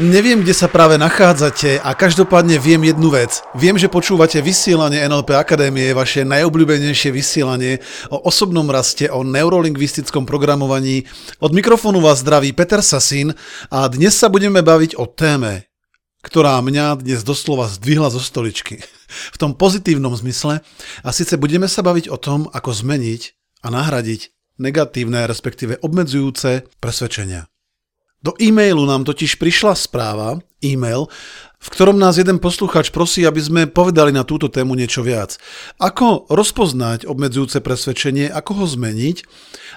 Neviem, kde sa práve nachádzate a každopádne viem jednu vec. Viem, že počúvate vysielanie NLP Akadémie, vaše najobľúbenejšie vysielanie o osobnom raste, o neurolingvistickom programovaní. Od mikrofónu vás zdraví Peter Sasin a dnes sa budeme baviť o téme, ktorá mňa dnes doslova zdvihla zo stoličky. V tom pozitívnom zmysle. A síce budeme sa baviť o tom, ako zmeniť a nahradiť negatívne, respektíve obmedzujúce presvedčenia. Do e-mailu nám totiž prišla správa, e-mail, v ktorom nás jeden posluchač prosí, aby sme povedali na túto tému niečo viac. Ako rozpoznať obmedzujúce presvedčenie, ako ho zmeniť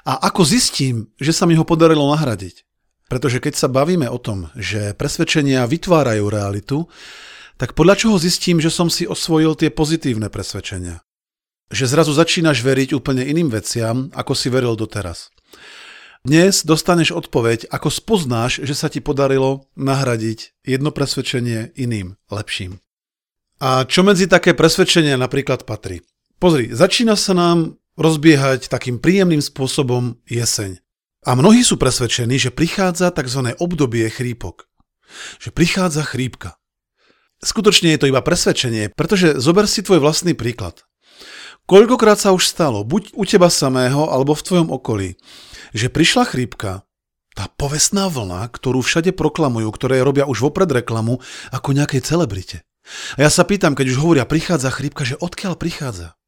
a ako zistím, že sa mi ho podarilo nahradiť. Pretože keď sa bavíme o tom, že presvedčenia vytvárajú realitu, tak podľa čoho zistím, že som si osvojil tie pozitívne presvedčenia. Že zrazu začínaš veriť úplne iným veciam, ako si veril doteraz. Dnes dostaneš odpoveď, ako spoznáš, že sa ti podarilo nahradiť jedno presvedčenie iným, lepším. A čo medzi také presvedčenia napríklad patrí? Pozri, začína sa nám rozbiehať takým príjemným spôsobom jeseň. A mnohí sú presvedčení, že prichádza tzv. obdobie chrípok. Že prichádza chrípka. Skutočne je to iba presvedčenie, pretože zober si tvoj vlastný príklad. Koľkokrát sa už stalo, buď u teba samého, alebo v tvojom okolí, že prišla chrípka, tá povestná vlna, ktorú všade proklamujú, ktoré robia už vopred reklamu, ako nejakej celebrite. A ja sa pýtam, keď už hovoria, prichádza chrípka, že odkiaľ prichádza?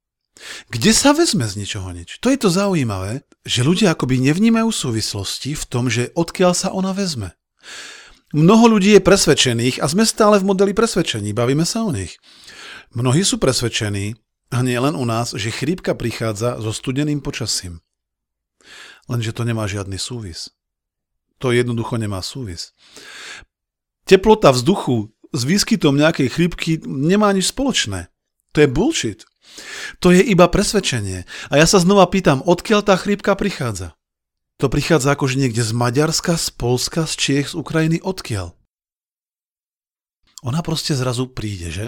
Kde sa vezme z ničoho nič? To je to zaujímavé, že ľudia akoby nevnímajú súvislosti v tom, že odkiaľ sa ona vezme. Mnoho ľudí je presvedčených a sme stále v modeli presvedčení, bavíme sa o nich. Mnohí sú presvedčení, a nie len u nás, že chrípka prichádza so studeným počasím. Lenže to nemá žiadny súvis. To jednoducho nemá súvis. Teplota vzduchu s výskytom nejakej chrípky nemá nič spoločné. To je bullshit. To je iba presvedčenie. A ja sa znova pýtam, odkiaľ tá chrípka prichádza? To prichádza akože niekde z Maďarska, z Polska, z Čiech, z Ukrajiny, odkiaľ? Ona proste zrazu príde, že?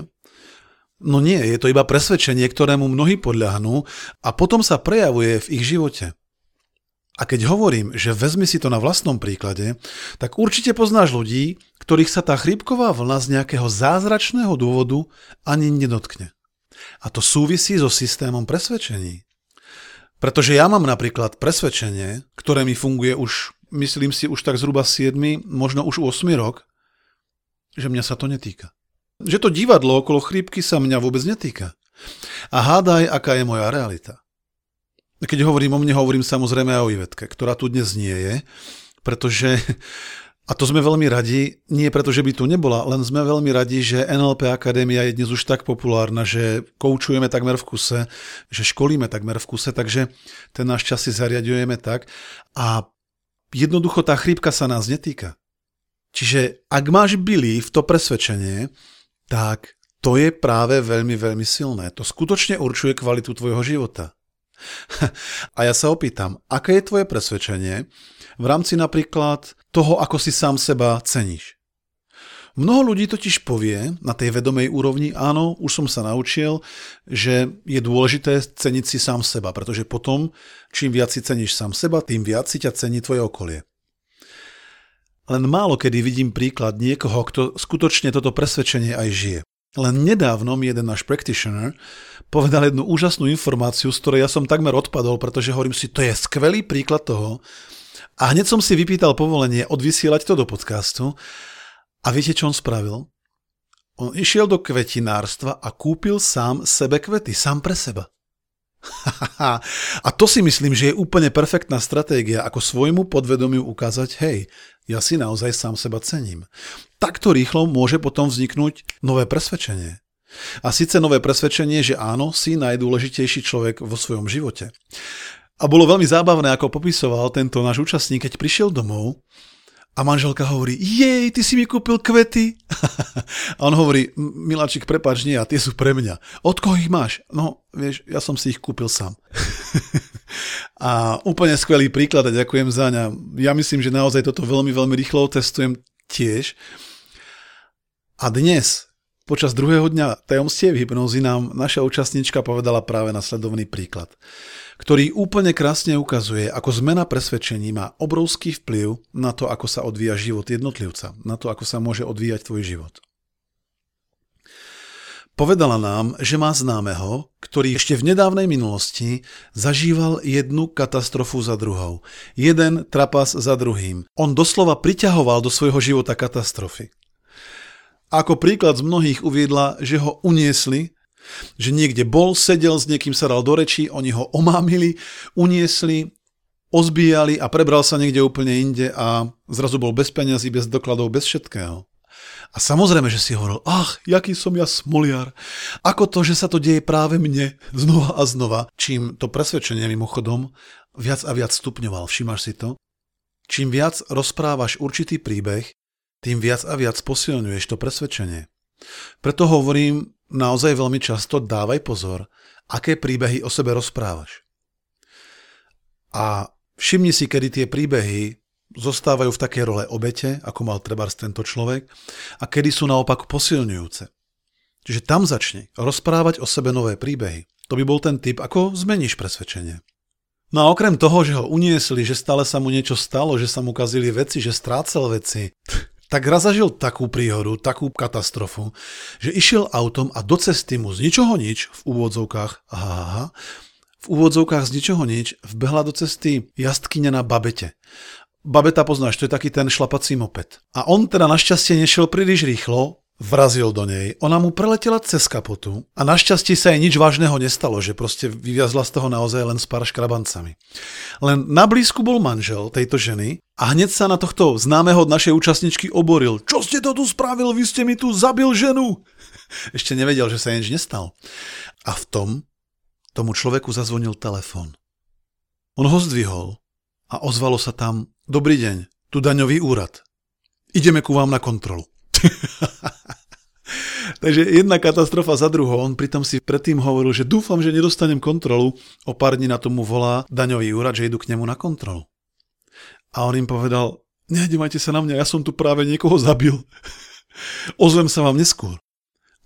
No nie, je to iba presvedčenie, ktorému mnohí podľahnú a potom sa prejavuje v ich živote. A keď hovorím, že vezmi si to na vlastnom príklade, tak určite poznáš ľudí, ktorých sa tá chrípková vlna z nejakého zázračného dôvodu ani nedotkne. A to súvisí so systémom presvedčení. Pretože ja mám napríklad presvedčenie, ktoré mi funguje už, myslím si, už tak zhruba 7, možno už 8 rok, že mňa sa to netýka. Že to divadlo okolo chrípky sa mňa vôbec netýka. A hádaj, aká je moja realita. Keď hovorím o mne, hovorím samozrejme aj o Ivetke, ktorá tu dnes nie je, pretože, a to sme veľmi radi, nie preto, že by tu nebola, len sme veľmi radi, že NLP Akadémia je dnes už tak populárna, že koučujeme takmer v kuse, že školíme takmer v kuse, takže ten náš čas si zariadujeme tak a jednoducho tá chrípka sa nás netýka. Čiže ak máš byli v to presvedčenie, tak to je práve veľmi, veľmi silné. To skutočne určuje kvalitu tvojho života. A ja sa opýtam, aké je tvoje presvedčenie v rámci napríklad toho, ako si sám seba ceníš? Mnoho ľudí totiž povie na tej vedomej úrovni, áno, už som sa naučil, že je dôležité ceniť si sám seba, pretože potom, čím viac si ceníš sám seba, tým viac si ťa cení tvoje okolie. Len málo kedy vidím príklad niekoho, kto skutočne toto presvedčenie aj žije. Len nedávno mi jeden náš practitioner povedal jednu úžasnú informáciu, z ktorej ja som takmer odpadol, pretože hovorím si, to je skvelý príklad toho. A hneď som si vypýtal povolenie odvysielať to do podcastu. A viete, čo on spravil? On išiel do kvetinárstva a kúpil sám sebe kvety, sám pre seba. a to si myslím, že je úplne perfektná stratégia, ako svojmu podvedomiu ukázať, hej, ja si naozaj sám seba cením. Takto rýchlo môže potom vzniknúť nové presvedčenie. A síce nové presvedčenie, že áno, si najdôležitejší človek vo svojom živote. A bolo veľmi zábavné, ako popisoval tento náš účastník, keď prišiel domov A manželka hovorí, jej, ty si mi kúpil kvety. a on hovorí, miláčik, prepáč, nie, a tie sú pre mňa. Od koho ich máš? No, vieš, ja som si ich kúpil sám. a úplne skvelý príklad a ďakujem za ňa. Ja myslím, že naozaj toto veľmi, veľmi rýchlo testujem tiež. A dnes, počas druhého dňa tajomstiev hypnózy nám naša účastníčka povedala práve nasledovný príklad ktorý úplne krásne ukazuje, ako zmena presvedčení má obrovský vplyv na to, ako sa odvíja život jednotlivca, na to, ako sa môže odvíjať tvoj život. Povedala nám, že má známeho, ktorý ešte v nedávnej minulosti zažíval jednu katastrofu za druhou. Jeden trapas za druhým. On doslova priťahoval do svojho života katastrofy. Ako príklad z mnohých uviedla, že ho uniesli že niekde bol, sedel, s niekým sa dal do reči, oni ho omámili, uniesli, ozbíjali a prebral sa niekde úplne inde a zrazu bol bez peňazí, bez dokladov, bez všetkého. A samozrejme, že si hovoril, ach, jaký som ja smoliar. Ako to, že sa to deje práve mne znova a znova, čím to presvedčenie mimochodom viac a viac stupňoval. Všimáš si to? Čím viac rozprávaš určitý príbeh, tým viac a viac posilňuješ to presvedčenie. Preto hovorím, naozaj veľmi často dávaj pozor, aké príbehy o sebe rozprávaš. A všimni si, kedy tie príbehy zostávajú v takej role obete, ako mal trebárs tento človek, a kedy sú naopak posilňujúce. Čiže tam začni rozprávať o sebe nové príbehy. To by bol ten typ, ako zmeníš presvedčenie. No a okrem toho, že ho uniesli, že stále sa mu niečo stalo, že sa mu kazili veci, že strácal veci, tak raz zažil takú príhodu, takú katastrofu, že išiel autom a do cesty mu z ničoho nič, v úvodzovkách, aha, aha, v úvodzovkách z ničoho nič, vbehla do cesty jazdkyňa na babete. Babeta poznáš, to je taký ten šlapací moped. A on teda našťastie nešiel príliš rýchlo, vrazil do nej, ona mu preletela cez kapotu a našťastie sa jej nič vážneho nestalo, že proste vyviazla z toho naozaj len s pár škrabancami. Len na blízku bol manžel tejto ženy a hneď sa na tohto známeho od našej účastničky oboril. Čo ste to tu spravil? Vy ste mi tu zabil ženu! Ešte nevedel, že sa nič nestal. A v tom tomu človeku zazvonil telefón. On ho zdvihol a ozvalo sa tam Dobrý deň, tu daňový úrad. Ideme ku vám na kontrolu. Takže jedna katastrofa za druhou. On pritom si predtým hovoril, že dúfam, že nedostanem kontrolu. O pár dní na tomu volá daňový úrad, že idú k nemu na kontrolu. A on im povedal, nehdevajte sa na mňa, ja som tu práve niekoho zabil. Ozvem sa vám neskôr.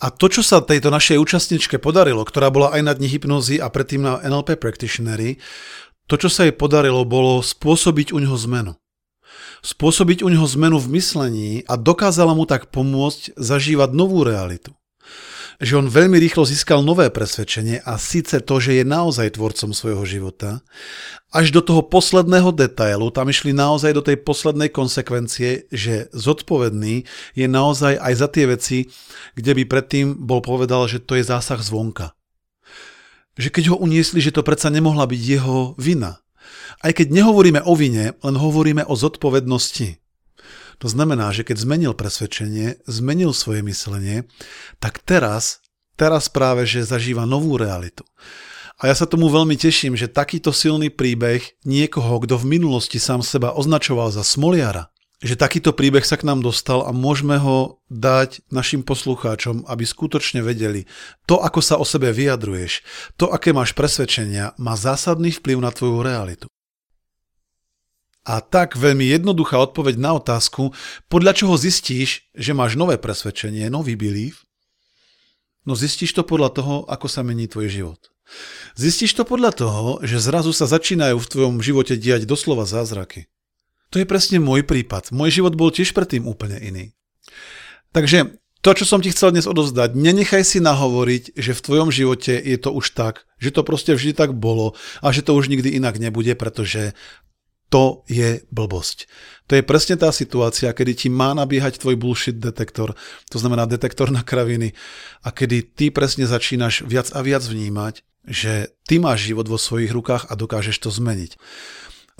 A to, čo sa tejto našej účastničke podarilo, ktorá bola aj na dni hypnozy a predtým na NLP practitionery, to, čo sa jej podarilo, bolo spôsobiť u neho zmenu spôsobiť u neho zmenu v myslení a dokázala mu tak pomôcť zažívať novú realitu. Že on veľmi rýchlo získal nové presvedčenie a síce to, že je naozaj tvorcom svojho života, až do toho posledného detailu, tam išli naozaj do tej poslednej konsekvencie, že zodpovedný je naozaj aj za tie veci, kde by predtým bol povedal, že to je zásah zvonka. Že keď ho uniesli, že to predsa nemohla byť jeho vina. Aj keď nehovoríme o vine, len hovoríme o zodpovednosti. To znamená, že keď zmenil presvedčenie, zmenil svoje myslenie, tak teraz, teraz práve, že zažíva novú realitu. A ja sa tomu veľmi teším, že takýto silný príbeh niekoho, kto v minulosti sám seba označoval za smoliara, že takýto príbeh sa k nám dostal a môžeme ho dať našim poslucháčom, aby skutočne vedeli, to, ako sa o sebe vyjadruješ, to, aké máš presvedčenia, má zásadný vplyv na tvoju realitu. A tak veľmi jednoduchá odpoveď na otázku, podľa čoho zistíš, že máš nové presvedčenie, nový belief, no zistíš to podľa toho, ako sa mení tvoj život. Zistíš to podľa toho, že zrazu sa začínajú v tvojom živote diať doslova zázraky. To je presne môj prípad. Môj život bol tiež predtým úplne iný. Takže to, čo som ti chcel dnes odovzdať, nenechaj si nahovoriť, že v tvojom živote je to už tak, že to proste vždy tak bolo a že to už nikdy inak nebude, pretože to je blbosť. To je presne tá situácia, kedy ti má nabiehať tvoj bullshit detektor, to znamená detektor na kraviny, a kedy ty presne začínaš viac a viac vnímať, že ty máš život vo svojich rukách a dokážeš to zmeniť.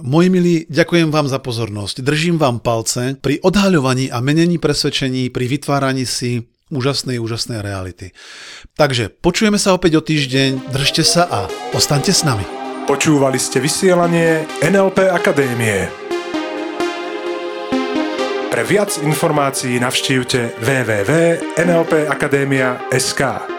Moji milí, ďakujem vám za pozornosť. Držím vám palce pri odhaľovaní a menení presvedčení, pri vytváraní si úžasnej, úžasnej reality. Takže počujeme sa opäť o týždeň, držte sa a ostaňte s nami. Počúvali ste vysielanie NLP Akadémie. Pre viac informácií navštívte www.nlpakademia.sk.